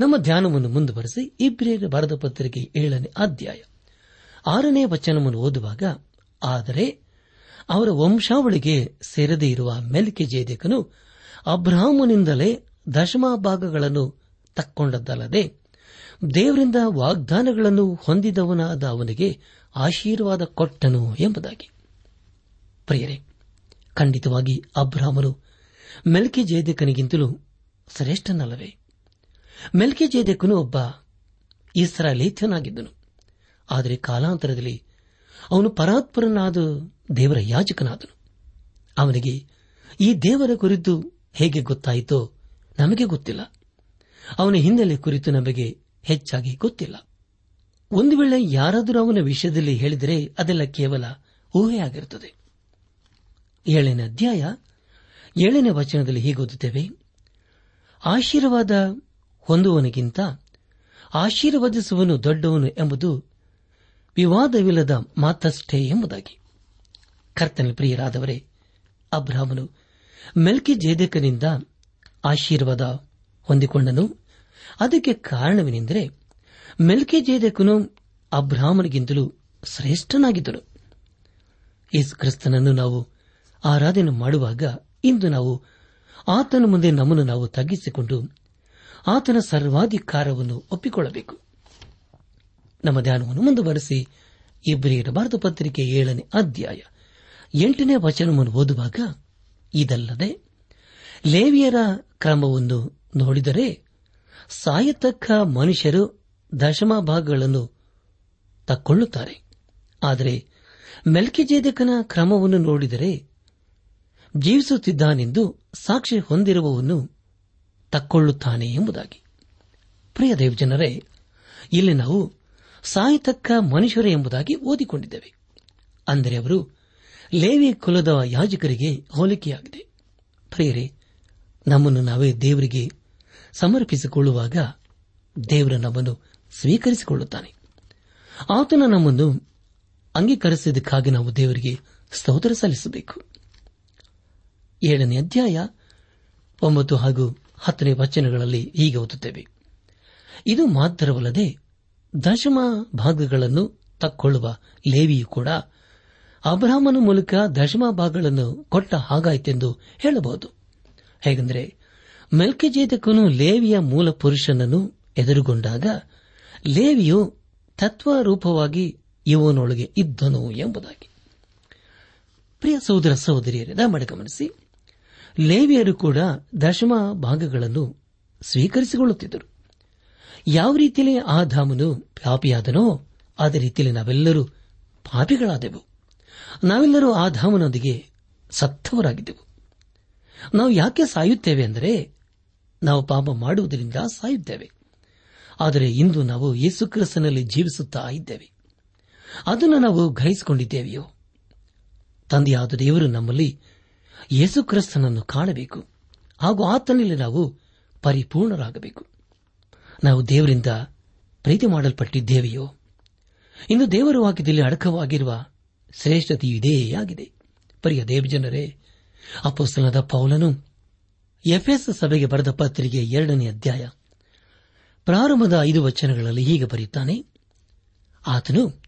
ನಮ್ಮ ಧ್ಯಾನವನ್ನು ಮುಂದುವರೆಸಿ ಇಬ್ರಿಯರ ಬರದ ಪತ್ರಿಕೆ ಏಳನೇ ಅಧ್ಯಾಯ ಆರನೇ ವಚನವನ್ನು ಓದುವಾಗ, ಆದರೆ ಅವರ ವಂಶಾವಳಿಗೆ ಸೇರದೇ ಇರುವ ಮೆಲ್ಕೆ ಜೇದಕನು ಅಬ್ರಾಹ್ಮನಿಂದಲೇ ದಶಮಭಾಗಗಳನ್ನು ತಕ್ಕೊಂಡದ್ದಲ್ಲದೆ ದೇವರಿಂದ ವಾಗ್ದಾನಗಳನ್ನು ಹೊಂದಿದವನಾದ ಅವನಿಗೆ ಆಶೀರ್ವಾದ ಕೊಟ್ಟನು ಎಂಬುದಾಗಿ. ಪ್ರಿಯರೇ, ಖಂಡಿತವಾಗಿ ಅಬ್ರಾಹ್ಮನು ಮೆಲ್ಕಿ ಜೇದಕನಿಗಿಂತಲೂ ಶ್ರೇಷ್ಠನಲ್ಲವೇ? ಮೆಲ್ಕಿ ಜೇದಕನು ಒಬ್ಬ ಇಸ್ರಾಲೇತ್ಯನಾಗಿದ್ದನು ಆದರೆ ಕಾಲಾಂತರದಲ್ಲಿ ಅವನು ಪರಾತ್ಪರನಾದ ದೇವರ ಯಾಜಕನಾದನು. ಅವನಿಗೆ ಈ ದೇವರ ಕುರಿತು ಹೇಗೆ ಗೊತ್ತಾಯಿತೋ ನಮಗೆ ಗೊತ್ತಿಲ್ಲ. ಅವನ ಹಿನ್ನೆಲೆ ಕುರಿತು ನಮಗೆ ಹೆಚ್ಚಾಗಿ ಗೊತ್ತಿಲ್ಲ. ಒಂದು ವೇಳೆ ಯಾರಾದರೂ ಅವನ ವಿಷಯದಲ್ಲಿ ಹೇಳಿದರೆ ಅದೆಲ್ಲ ಕೇವಲ ಊಹೆಯಾಗಿರುತ್ತದೆ. ಏಳನೇ ಅಧ್ಯಾಯ ಏಳನೇ ವಚನದಲ್ಲಿ ಹೀಗೆ ಓದುತ್ತೇವೆ. ಆಶೀರ್ವಾದ ಹೊಂದುವನಿಗಿಂತ ಆಶೀರ್ವದಿಸುವನು ದೊಡ್ಡವನು ಎಂಬುದು ವಿವಾದವಿಲ್ಲದ ಮಾತಷ್ಟೇ ಎಂಬುದಾಗಿ. ಕರ್ತನ ಪ್ರಿಯರಾದವರೇ, ಅಬ್ರಾಹ್ಮನು ಮೆಲ್ಕಿ ಜೇದಕನಿಂದ ಆಶೀರ್ವಾದ ಹೊಂದಿಕೊಂಡನು. ಅದಕ್ಕೆ ಕಾರಣವೇನೆಂದರೆ ಮೆಲ್ಕಿ ಜೇದಕನು ಅಬ್ರಾಹ್ಮನಿಗಿಂತಲೂ ಶ್ರೇಷ್ಠನಾಗಿದ್ದನು. ಯೇಸು ಕ್ರಿಸ್ತನನ್ನು ನಾವು ಆರಾಧನೆ ಮಾಡುವಾಗ ಇಂದು ನಾವು ಆತನ ಮುಂದೆ ನಮ್ಮನ್ನು ನಾವು ತಗ್ಗಿಸಿಕೊಂಡು ಆತನ ಸರ್ವಾಧಿಕಾರವನ್ನು ಒಪ್ಪಿಕೊಳ್ಳಬೇಕು. ನಮ್ಮ ಧ್ಯಾನವನ್ನು ಮುಂದುವರೆಸಿ ಇಬ್ಬರಿಯರ ಭಾರತ ಪತ್ರಿಕೆ ಏಳನೇ ಅಧ್ಯಾಯ ಎಂಟನೇ ವಚನವನ್ನು ಓದುವಾಗ ಇದಲ್ಲದೆ ಲೇವಿಯರ ಕ್ರಮವನ್ನು ನೋಡಿದರೆ ಸಾಯತಕ್ಕ ಮನುಷ್ಯರು ದಶಮ ಭಾಗಗಳನ್ನು ತಕ್ಕೊಳ್ಳುತ್ತಾರೆ. ಆದರೆ ಮೆಲ್ಕಿಜೇದಕನ ಕ್ರಮವನ್ನು ನೋಡಿದರೆ ಜೀವಿಸುತ್ತಿದ್ದಾನೆಂದು ಸಾಕ್ಷಿ ಹೊಂದಿರುವವನ್ನು ತಕ್ಕೊಳ್ಳುತ್ತಾನೆ ಎಂಬುದಾಗಿ. ಪ್ರಿಯ ದೇವಜನರೇ, ಇಲ್ಲಿ ನಾವು ಸಾಯತಕ್ಕ ಮನುಷ್ಯರೇ ಎಂಬುದಾಗಿ ಓದಿಕೊಂಡಿದ್ದೇವೆ. ಅಂದರೆ ಅವರು ಲೇವಿ ಕುಲದ ಯಾಜಕರಿಗೆ ಹೋಲಿಕೆಯಾಗಿದೆ. ಪ್ರಿಯರೇ, ನಮ್ಮನ್ನು ನಾವೇ ದೇವರಿಗೆ ಸಮರ್ಪಿಸಿಕೊಳ್ಳುವಾಗ ದೇವರ ನಮ್ಮನ್ನು ಸ್ವೀಕರಿಸಿಕೊಳ್ಳುತ್ತಾನೆ. ಆತನ ನಮ್ಮನ್ನು ಅಂಗೀಕರಿಸಿದ್ದಕ್ಕಾಗಿ ನಾವು ದೇವರಿಗೆ ಸ್ತೋತ್ರ ಸಲ್ಲಿಸಬೇಕು. ಏಳನೇ ಅಧ್ಯಾಯ ಒಂಬತ್ತು ಹಾಗೂ ಹತ್ತನೇ ವಚನಗಳಲ್ಲಿ ಹೀಗೆ ಓದುತ್ತೇವೆ. ಇದು ಮಾತ್ರವಲ್ಲದೆ ದಶಮ ಭಾಗಗಳನ್ನು ತಕ್ಕೊಳ್ಳುವ ಲೇವಿಯು ಕೂಡ ಅಬ್ರಾಹ್ಮನ ಮೂಲಕ ದಶಮ ಭಾಗಗಳನ್ನು ಕೊಟ್ಟ ಹಾಗಾಯಿತೆಂದು ಹೇಳಬಹುದು. ಹೇಗೆಂದರೆ ಮೆಲ್ಕೆಜೇತಕನು ಲೇವಿಯ ಮೂಲ ಪುರುಷನನ್ನು ಎದುರುಗೊಂಡಾಗ ಲೇವಿಯು ತತ್ವರೂಪವಾಗಿ ಇವನೊಳಗೆ ಇದ್ದನು ಎಂಬುದಾಗಿ. ಪ್ರಿಯ ಸಹೋದರ ಸಹೋದರಿಯರೇ ಗಮನಿಸಿ. ಲೇವಿಯರು ಕೂಡ ದಶಮ ಭಾಗಗಳನ್ನು ಸ್ವೀಕರಿಸಿಕೊಳ್ಳುತ್ತಿದ್ದರು. ಯಾವ ರೀತಿಯಲ್ಲಿ ಆ ಧಾಮನು ಪಾಪಿಯಾದನೋ, ಅದೇ ರೀತಿಯಲ್ಲಿ ನಾವೆಲ್ಲರೂ ಪಾಪಿಗಳಾದೆವು. ನಾವೆಲ್ಲರೂ ಆ ಧಾಮನೊಂದಿಗೆ ಸತ್ತವರಾಗಿದ್ದೆವು. ನಾವು ಯಾಕೆ ಸಾಯುತ್ತೇವೆ ಅಂದರೆ, ನಾವು ಪಾಪ ಮಾಡುವುದರಿಂದ ಸಾಯುತ್ತೇವೆ. ಆದರೆ ಇಂದು ನಾವು ಯೇಸುಕ್ರಿಸ್ತನಲ್ಲಿ ಜೀವಿಸುತ್ತಾ ಇದ್ದೇವೆ. ಅದನ್ನು ನಾವು ಗ್ರಹಿಸಿಕೊಂಡಿದ್ದೇವೆಯೋ? ತಂದೆಯಾದ ದೇವರು ನಮ್ಮಲ್ಲಿ ಯೇಸುಕ್ರಿಸ್ತನನ್ನು ಕಾಣಬೇಕು. ಹಾಗೂ ಆತನಲ್ಲಿ ನಾವು ಪರಿಪೂರ್ಣರಾಗಬೇಕು. ನಾವು ದೇವರಿಂದ ಪ್ರೀತಿ ಮಾಡಲ್ಪಟ್ಟಿದ್ದೇವೆಯೋ? ಇಂದು ದೇವರ ವಾಕ್ಯದಲ್ಲಿ ಅಡಕವಾಗಿರುವ ಶ್ರೇಷ್ಠತೆಯು ಇದೇ ಆಗಿದೆ. ಪರಿಯ ದೇವಜನರೇ ಅಪೋಸ್ತನದ ಪೌಲನು ಎಫ್ಎಸ್ ಸಭೆಗೆ ಬರೆದ ಪತ್ರಿಕೆ ಎರಡನೇ ಅಧ್ಯಾಯ ಪ್ರಾರಂಭದ ಐದು ವಚನಗಳಲ್ಲಿ ಹೀಗೆ ಬರೆಯುತ್ತಾನೆ, ಆತನು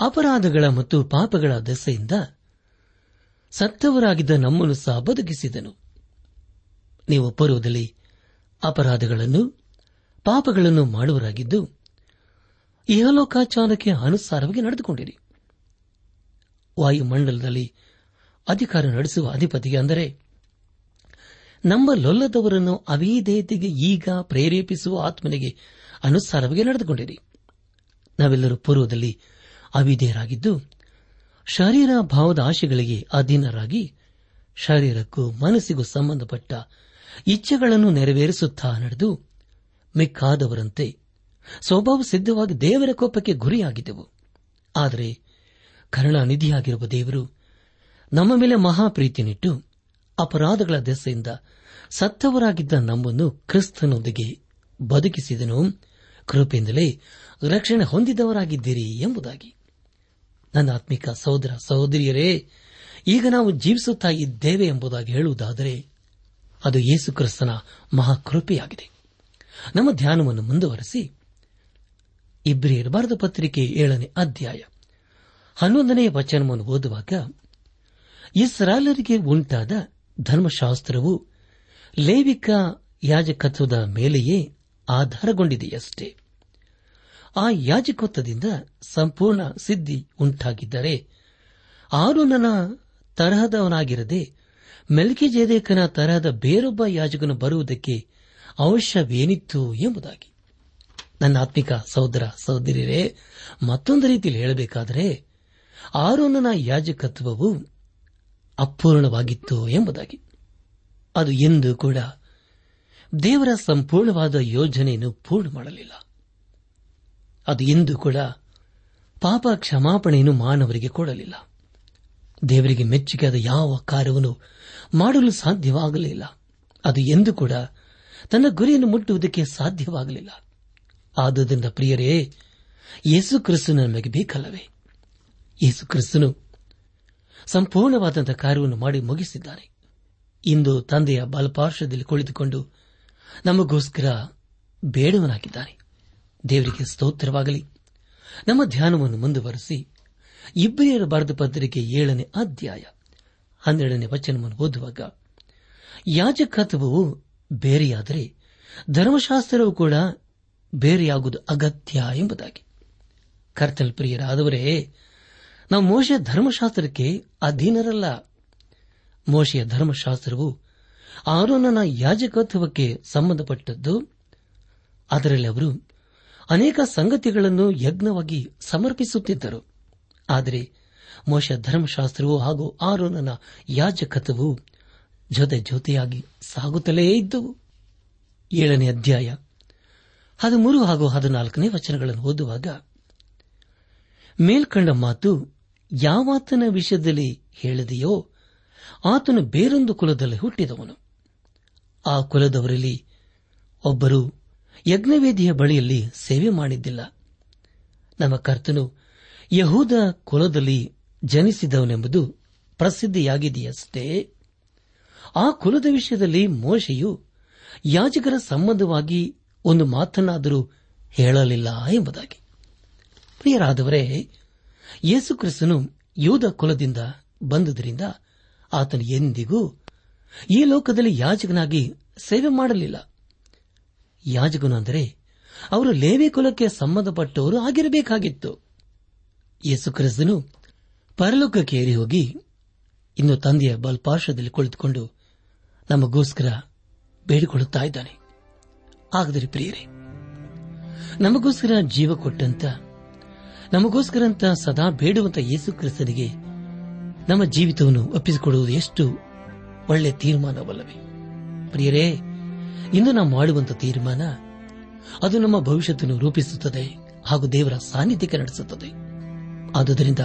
ಅಪರಾಧಗಳ ಮತ್ತು ಪಾಪಗಳ ದೆಸೆಯಿಂದ ಸತ್ತವರಾಗಿದ್ದ ನಮ್ಮನ್ನು ಸಹ ಬದುಕಿಸಿದನು. ನೀವು ಪೂರ್ವದಲ್ಲಿ ಅಪರಾಧಗಳನ್ನು, ಪಾಪಗಳನ್ನು ಮಾಡುವರಾಗಿದ್ದು ಇಹಲೋಕಾಚಾರಕ್ಕೆ ಅನುಸಾರವಾಗಿ ನಡೆದುಕೊಂಡಿರಿ. ವಾಯುಮಂಡಲದಲ್ಲಿ ಅಧಿಕಾರ ನಡೆಸುವ ಅಧಿಪತಿಗೆ ಅಂದರೆ ನಮ್ಮ ಲೊಲ್ಲದವರನ್ನು ಅವಿಧೇಯತೆಗೆ ಈಗ ಪ್ರೇರೇಪಿಸುವ ಆತ್ಮನಿಗೆ ಅನುಸಾರವಾಗಿ ನಡೆದುಕೊಂಡಿರಿ. ನಾವೆಲ್ಲರೂ ಪೂರ್ವದಲ್ಲಿ ಅವಿಧೇಯರಾಗಿದ್ದು, ಶರೀರ ಭಾವದ ಆಶೆಗಳಿಗೆ ಅಧೀನರಾಗಿ ಶರೀರಕ್ಕೂ ಮನಸ್ಸಿಗೂ ಸಂಬಂಧಪಟ್ಟ ಇಚ್ಛೆಗಳನ್ನು ನೆರವೇರಿಸುತ್ತಾ ನಡೆದು ಮಿಕ್ಕಾದವರಂತೆ ಸ್ವಭಾವ ಸಿದ್ಧವಾಗಿ ದೇವರ ಕೋಪಕ್ಕೆ ಗುರಿಯಾಗಿದ್ದೆವು. ಆದರೆ ಕರುಣಾನಿಧಿಯಾಗಿರುವ ದೇವರು ನಮ್ಮ ಮೇಲೆ ಮಹಾಪ್ರೀತಿನಿಟ್ಟು ಅಪರಾಧಗಳ ದೆಸೆಯಿಂದ ಸತ್ತವರಾಗಿದ್ದ ನಮ್ಮನ್ನು ಕ್ರಿಸ್ತನೊಂದಿಗೆ ಬದುಕಿಸಿದನು. ಕೃಪೆಯಿಂದಲೇ ರಕ್ಷಣೆ ಹೊಂದಿದವರಾಗಿದ್ದೀರಿ ಎಂಬುದಾಗಿ. ನನ್ನ ಆತ್ಮಿಕ ಸಹೋದರ ಸಹೋದರಿಯರೇ, ಈಗ ನಾವು ಜೀವಿಸುತ್ತಾ ಇದ್ದೇವೆ ಎಂಬುದಾಗಿ ಹೇಳುವುದಾದರೆ, ಅದು ಯೇಸು ಕ್ರಿಸ್ತನ ಮಹಾಕೃಪೆಯಾಗಿದೆ. ನಮ್ಮ ಧ್ಯಾನವನ್ನು ಮುಂದುವರೆಸಿ, ಇಬ್ರಿಯರ್ ಬರೆದ ಪತ್ರಿಕೆ ಏಳನೇ ಅಧ್ಯಾಯ ಹನ್ನೊಂದನೇ ವಚನವನ್ನು ಓದುವಾಗ ಇಸ್ರಾಲರಿಗೆ ಉಂಟಾದ ಧರ್ಮಶಾಸ್ತ್ರವು ಲೈವಿಕ ಯಾಜಕತ್ವದ ಮೇಲೆಯೇ ಆಧಾರಗೊಂಡಿದೆಯಷ್ಟೇ. ಆ ಯಾಜಕತ್ವದಿಂದ ಸಂಪೂರ್ಣ ಸಿದ್ಧಿ ಉಂಟಾಗಿದ್ದರೆ ಆರೋನನ ತರಹದವನಾಗಿರದೆ ಮೆಲ್ಕಿಜೇದೇಕನ ತರಹದ ಬೇರೊಬ್ಬ ಯಾಜಕನು ಬರುವುದಕ್ಕೆ ಅವಶ್ಯವೇನಿತ್ತು ಎಂಬುದಾಗಿ. ನನ್ನ ಆತ್ಮಿಕ ಸಹೋದರ ಸಹೋದರಿಯರೇ, ಮತ್ತೊಂದು ರೀತಿಯಲ್ಲಿ ಹೇಳಬೇಕಾದರೆ ಆರೋನನ ಯಾಜಕತ್ವವು ಅಪೂರ್ಣವಾಗಿತ್ತು ಎಂಬುದಾಗಿ. ಅದು ಎಂದೂ ಕೂಡ ದೇವರ ಸಂಪೂರ್ಣವಾದ ಯೋಜನೆಯನ್ನು ಪೂರ್ಣ ಮಾಡಲಿಲ್ಲ. ಅದು ಎಂದೂ ಕೂಡ ಪಾಪ ಕ್ಷಮಾಪಣೆಯನ್ನು ಮಾನವರಿಗೆ ಕೊಡಲಿಲ್ಲ. ದೇವರಿಗೆ ಮೆಚ್ಚುಗೆಯಾದ ಯಾವ ಕಾರ್ಯವನ್ನು ಮಾಡಲು ಸಾಧ್ಯವಾಗಲಿಲ್ಲ. ಅದು ಎಂದು ಕೂಡ ತನ್ನ ಗುರಿಯನ್ನು ಮುಟ್ಟುವುದಕ್ಕೆ ಸಾಧ್ಯವಾಗಲಿಲ್ಲ. ಆದುದರಿಂದ ಪ್ರಿಯರೇ, ಯೇಸು ಕ್ರಿಸ್ತು ನಮಗೆ ಬೇಕಲ್ಲವೇ? ಯೇಸು ಕ್ರಿಸ್ತನು ಸಂಪೂರ್ಣವಾದಂತಹ ಕಾರ್ಯವನ್ನು ಮಾಡಿ ಮುಗಿಸಿದ್ದಾನೆ. ಇಂದು ತಂದೆಯ ಬಲಪಾರ್ಶ್ವದಲ್ಲಿ ಕುಳಿತುಕೊಂಡು ನಮಗೋಸ್ಕರ ಬೇಡವನಾಗಿದ್ದಾನೆ. ದೇವರಿಗೆ ಸ್ತೋತ್ರವಾಗಲಿ. ನಮ್ಮ ಧ್ಯಾನವನ್ನು ಮುಂದುವರೆಸಿ ಇಬ್ಬರಿಯರ ಬರೆದ ಪತ್ರಿಕೆ ಏಳನೇ ಅಧ್ಯಾಯ ಹನ್ನೆರಡನೇ ವಚನವನ್ನು ಓದುವಾಗ, ಯಾಜಕತ್ವವು ಬೇರೆಯಾದರೆ ಧರ್ಮಶಾಸ್ತ್ರವು ಕೂಡ ಬೇರೆಯಾಗುವುದು ಅಗತ್ಯ ಎಂಬುದಾಗಿ. ಕರ್ತಲ್ ಪ್ರಿಯರಾದವರೇ ನಾವು ಮೋಶೆ ಧರ್ಮಶಾಸ್ತ್ರಕ್ಕೆ ಅಧೀನರಲ್ಲ. ಮೋಶೆಯ ಧರ್ಮಶಾಸ್ತ್ರವು ಆರೋನನ ಯಾಜಕತ್ವಕ್ಕೆ ಸಂಬಂಧಪಟ್ಟದ್ದು. ಅದರಲ್ಲಿ ಅವರು ಅನೇಕ ಸಂಗತಿಗಳನ್ನು ಯಜ್ಞವಾಗಿ ಸಮರ್ಪಿಸುತ್ತಿದ್ದರು. ಆದರೆ ಮೋಶ ಧರ್ಮಶಾಸ್ತ್ರವು ಹಾಗೂ ಆರೋನನ ಯಾಜಕತ್ವವು ಜೊತೆ ಜೊತೆಯಾಗಿ ಸಾಗುತ್ತಲೇ ಇದ್ದವು ಏಳನೇ ಅಧ್ಯಾಯ ಹದಿಮೂರು ಹಾಗೂ ಹದಿನಾಲ್ಕನೇ ವಚನಗಳನ್ನು ಓದುವಾಗ ಮೇಲ್ಕಂಡ ಮಾತು ಯಾವಾತನ ವಿಷಯದಲ್ಲಿ ಹೇಳಿದೆಯೋ ಆತನು ಬೇರೊಂದು ಕುಲದಲ್ಲಿ ಹುಟ್ಟಿದವನು. ಆ ಕುಲದವರಲ್ಲಿ ಒಬ್ಬರು ಯಜ್ಞವೇದಿಯ ಬಳಿಯಲ್ಲಿ ಸೇವೆ ಮಾಡಿದ್ದಿಲ್ಲ. ನಮ್ಮ ಕರ್ತನು ಯಹೂದ ಕುಲದಲ್ಲಿ ಜನಿಸಿದವನೆಂಬುದು ಪ್ರಸಿದ್ಧಿಯಾಗಿದೆಯಷ್ಟೇ. ಆ ಕುಲದ ವಿಷಯದಲ್ಲಿ ಮೋಶೆಯು ಯಾಜಕರ ಸಂಬಂಧವಾಗಿ ಒಂದು ಮಾತನ್ನಾದರೂ ಹೇಳಲಿಲ್ಲ ಎಂಬುದಾಗಿ. ಪ್ರಿಯರಾದವರೇ ಯೇಸುಕ್ರಿಸ್ತನು ಯೂದ ಕುಲದಿಂದ ಬಂದುದರಿಂದ ಆತನು ಎಂದಿಗೂ ಈ ಲೋಕದಲ್ಲಿ ಯಾಜಕನಾಗಿ ಸೇವೆ ಮಾಡಲಿಲ್ಲ. ಯಾಜಕನು ಅಂದರೆ ಅವರು ಲೇವಿ ಕುಲಕ್ಕೆ ಸಂಬಂಧಪಟ್ಟವರು ಆಗಿರಬೇಕಾಗಿತ್ತು. ಯೇಸುಕ್ರಿಸ್ತನು ಪರಲೋಕಕ್ಕೆ ಏರಿ ಹೋಗಿ ಇನ್ನು ತಂದೆಯ ಬಲ್ಪಾರ್ಶ್ವದಲ್ಲಿ ಕುಳಿತುಕೊಂಡು ನಮಗೋಸ್ಕರ ಬೇಡಿಕೊಳ್ಳುತ್ತಾ ಇದ್ದಾನೆ. ಆಗದರೆ ಪ್ರಿಯರೇ, ನಮಗೋಸ್ಕರ ಜೀವ ಕೊಟ್ಟಂತ ನಮಗೋಸ್ಕರಂತ ಸದಾ ಬೇಡುವಂತ ಯೇಸು ಕ್ರಿಸ್ತನಿಗೆ ನಮ್ಮ ಜೀವಿತವನ್ನು ಒಪ್ಪಿಸಿಕೊಡುವುದು ಎಷ್ಟು ಒಳ್ಳೆ ತೀರ್ಮಾನವಲ್ಲವೇ? ಪ್ರಿಯರೇ, ಇಂದು ನಾವು ಮಾಡುವಂತ ತೀರ್ಮಾನ ಅದು ನಮ್ಮ ಭವಿಷ್ಯತನ್ನು ರೂಪಿಸುತ್ತದೆ ಹಾಗೂ ದೇವರ ಸಾನ್ನಿಧ್ಯಕ್ಕೆ ನಡೆಸುತ್ತದೆ. ಆದುದರಿಂದ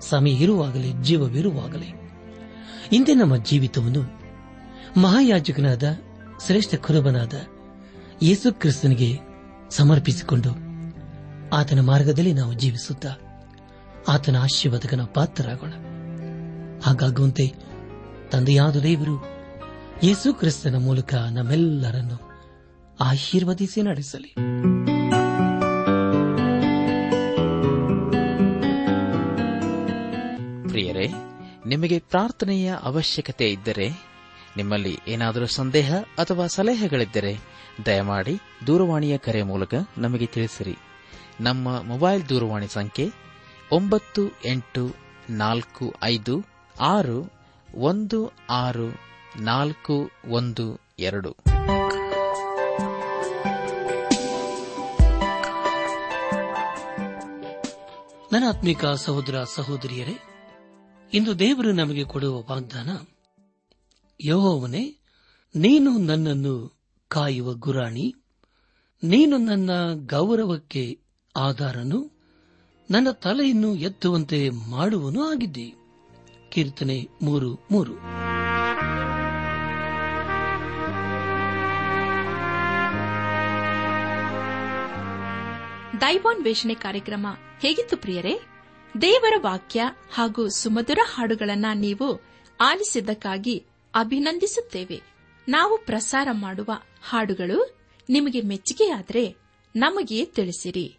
ಸಮಯ ಇರುವಾಗಲೇ, ಜೀವವಿರುವಾಗಲೇ ಇಂದೆ ನಮ್ಮ ಜೀವಿತವನ್ನು ಮಹಾಯಾಜಕನಾದ ಶ್ರೇಷ್ಠ ಕುರುಬನಾದ ಯೇಸು ಕ್ರಿಸ್ತನಿಗೆ ಸಮರ್ಪಿಸಿಕೊಂಡು ಆತನ ಮಾರ್ಗದಲ್ಲಿ ನಾವು ಜೀವಿಸುತ್ತಾ ಆತನ ಆಶೀರ್ವಾದಕನ ಪಾತ್ರರಾಗೋಣ. ಹಾಗಾಗುವಂತೆ ತಂದೆಯಾದ ದೇವರು ಯೇಸು ಕ್ರಿಸ್ತನ ಮೂಲಕ ನಮ್ಮೆಲ್ಲರನ್ನು ಆಶೀರ್ವದಿಸಿ ನಡೆಸಲಿ. ಪ್ರಿಯರೇ, ನಿಮಗೆ ಪ್ರಾರ್ಥನೆಯ ಅವಶ್ಯಕತೆ ಇದ್ದರೆ, ನಿಮ್ಮಲ್ಲಿ ಏನಾದರೂ ಸಂದೇಹ ಅಥವಾ ಸಲಹೆಗಳಿದ್ದರೆ, ದಯಮಾಡಿ ದೂರವಾಣಿಯ ಕರೆ ಮೂಲಕ ನಮಗೆ ತಿಳಿಸಿರಿ. ನಮ್ಮ ಮೊಬೈಲ್ ದೂರವಾಣಿ ಸಂಖ್ಯೆ ಒಂಬತ್ತು ಎಂಟು ನಾಲ್ಕು ಐದು ಆರು ಒಂದು ಆರು ನಾಲ್ಕು ಒಂದು ಎರಡು. ನನಾತ್ಮಿಕ ಸಹೋದರ ಸಹೋದರಿಯರೇ, ಇಂದು ದೇವರು ನಮಗೆ ಕೊಡುವ ವಾಗ್ದಾನ, ಯಹೋವನೇ, ನೀನು ನನ್ನನ್ನು ಕಾಯುವ ಗುರಾಣಿ, ನೀನು ನನ್ನ ಗೌರವಕ್ಕೆ ಆಧಾರನು ನನ್ನ ತಲೆಯನ್ನು ಎತ್ತುವಂತೆ ಮಾಡುವನು ಆಗಿದ್ದೆ. ಕೀರ್ತನೆ ಮೂರು ಮೂರು. ದೈವಾನ್ವೇಷಣೆ ಕಾರ್ಯಕ್ರಮ ಹೇಗಿತ್ತು ಪ್ರಿಯರೇ? ದೇವರ ವಾಕ್ಯ ಹಾಗೂ ಸುಮಧುರ ಹಾಡುಗಳನ್ನ ನೀವು ಆಲಿಸಿದ್ದಕ್ಕಾಗಿ ಅಭಿನಂದಿಸುತ್ತೇವೆ. ನಾವು ಪ್ರಸಾರ ಮಾಡುವ ಹಾಡುಗಳು ನಿಮಗೆ ಮೆಚ್ಚುಗೆಯಾದರೆ ನಮಗೆ ತಿಳಿಸಿರಿ.